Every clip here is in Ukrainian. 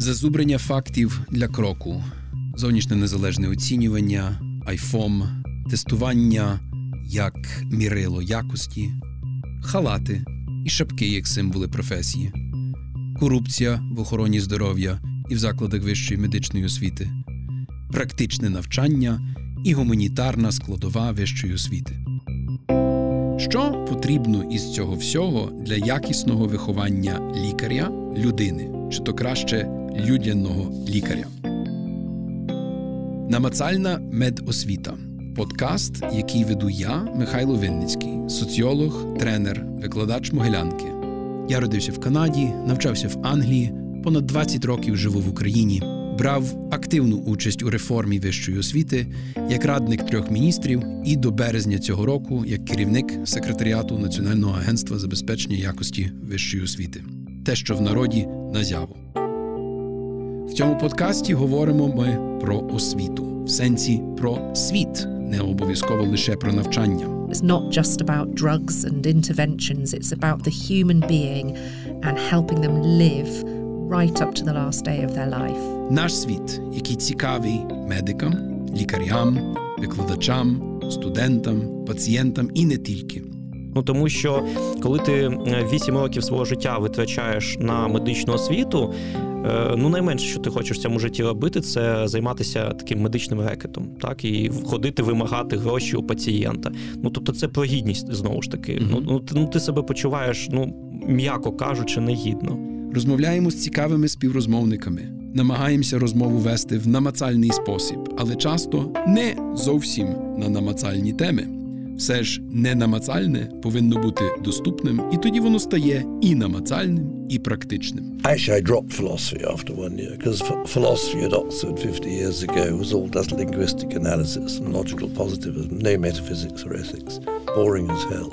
Зазубрення фактів для кроку, зовнішнє незалежне оцінювання, айфом, тестування як мірило якості, халати і шапки як символи професії, корупція в охороні здоров'я і в закладах вищої медичної освіти, практичне навчання і гуманітарна складова вищої освіти. Що потрібно із цього всього для якісного виховання лікаря, людини, чи то краще людяного лікаря? Намацальна медосвіта подкаст, який веду я, Михайло Винницький, соціолог, тренер, викладач Могилянки. Я родився в Канаді, навчався в Англії, понад 20 років живу в Україні брав активну участь у реформі вищої освіти як радник трьох міністрів і до березня цього року як керівник секретаріату Національного агентства забезпечення якості вищої освіти, те, що в народі назяву. В цьому подкасті говоримо ми про освіту в сенсі про світ, не обов'язково лише про навчання. It's not just about drugs and interventions, it's about the human being and helping them live right up to the last day of their life. Наш світ, який цікавий медикам, лікарям, викладачам, студентам, пацієнтам і не тільки. Ну тому що коли ти 8 е, років свого життя витрачаєш на медичну освіту, ну найменше, що ти хочеш в цьому житті робити, це займатися таким медичним рекетом, так і ходити, вимагати гроші у пацієнта. Ну тобто, це про гідність знову ж таки. Mm-hmm. Ну, ну ти, ну ти себе почуваєш, ну м'яко кажучи, негідно розмовляємо з цікавими співрозмовниками, намагаємося розмову вести в намацальний спосіб, але часто не зовсім на намацальні теми. Все ж ненамацальне повинно бути доступним, і тоді воно стає і намацальним, і практичним. Actually, I dropped philosophy after one year because philosophy at Oxford 50 years ago was all just linguistic analysis and logical positivism, no metaphysics or ethics. Boring as hell.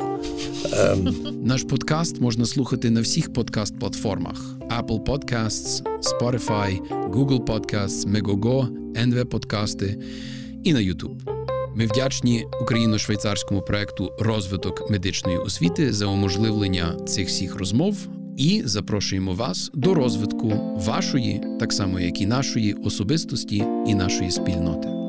Um, Наш подкаст можна слухати на всіх подкаст-платформах: Apple Podcasts, Spotify, Google Podcasts, Megogo, NV Подкасти і на YouTube. Ми вдячні україно-швейцарському проекту розвиток медичної освіти за уможливлення цих всіх розмов і запрошуємо вас до розвитку вашої, так само як і нашої особистості і нашої спільноти.